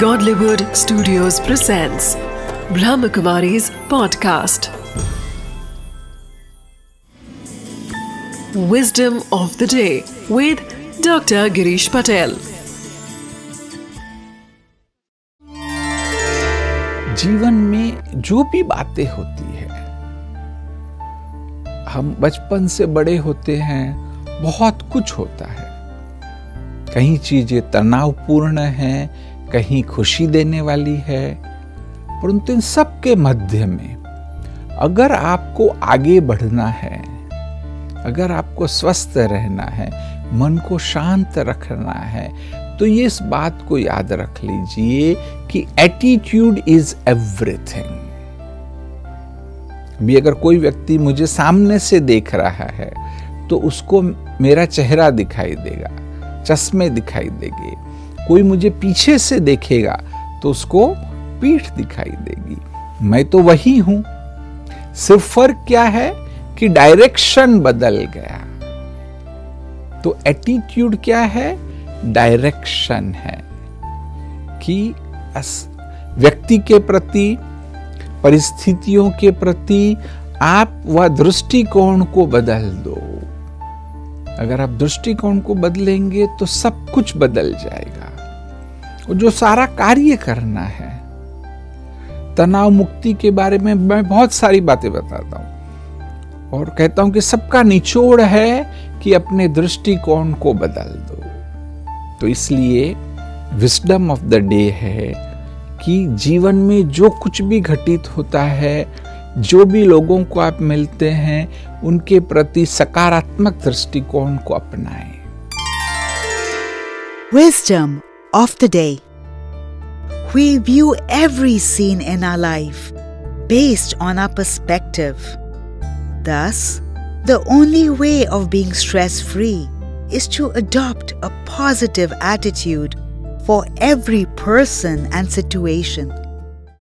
Godlywood Studios presents Brahmakumari's podcast. Wisdom of the day with Dr. Girish Patel. जीवन में जो भी बातें होती है हम बचपन से बड़े होते हैं बहुत कुछ होता है कहीं चीज़ें तनावपूर्ण हैं कहीं खुशी देने वाली है। परंतु इन सब के मध्य में अगर आपको आगे बढ़ना है, अगर आपको स्वस्थ रहना है, मन को शांत रखना है तो ये इस बात को याद रख लीजिए कि एटीट्यूड इज़ एवरीथिंग भी अगर कोई व्यक्ति मुझे सामने से देख रहा है तो उसको मेरा चेहरा दिखाई देगा, चश्मे दिखाई देंगे। कोई मुझे पीछे से देखेगा तो उसको पीठ दिखाई देगी। मैं तो वही हूँ। सिर्फ़ फ़र्क क्या है कि डायरेक्शन बदल गया। तो एटीट्यूड क्या है? डायरेक्शन है कि व्यक्ति के प्रति, परिस्थितियों के प्रति आप वह दृष्टिकोण को बदल दो। अगर आप दृष्टिकोण को बदलेंगे तो सब कुछ बदल जाएगा। जो सारा कार्य करना है। तनाव मुक्ति के बारे में मैं बहुत सारी बातें बताता हूँ। और कहता हूँ कि सबका निचोड़ है कि अपने दृष्टिकोण को बदल दो। तो इसलिए विस्डम ऑफ़ द डे है कि जीवन में जो कुछ भी घटित होता है, जो भी लोगों को आप मिलते हैं, उनके प्रति सकारात्मक दृष्टिकोण को अपनाएँ। Wisdom of the day. We view every scene in our life based on our perspective. Thus, the only way of being stress free is to adopt a positive attitude for every person and situation.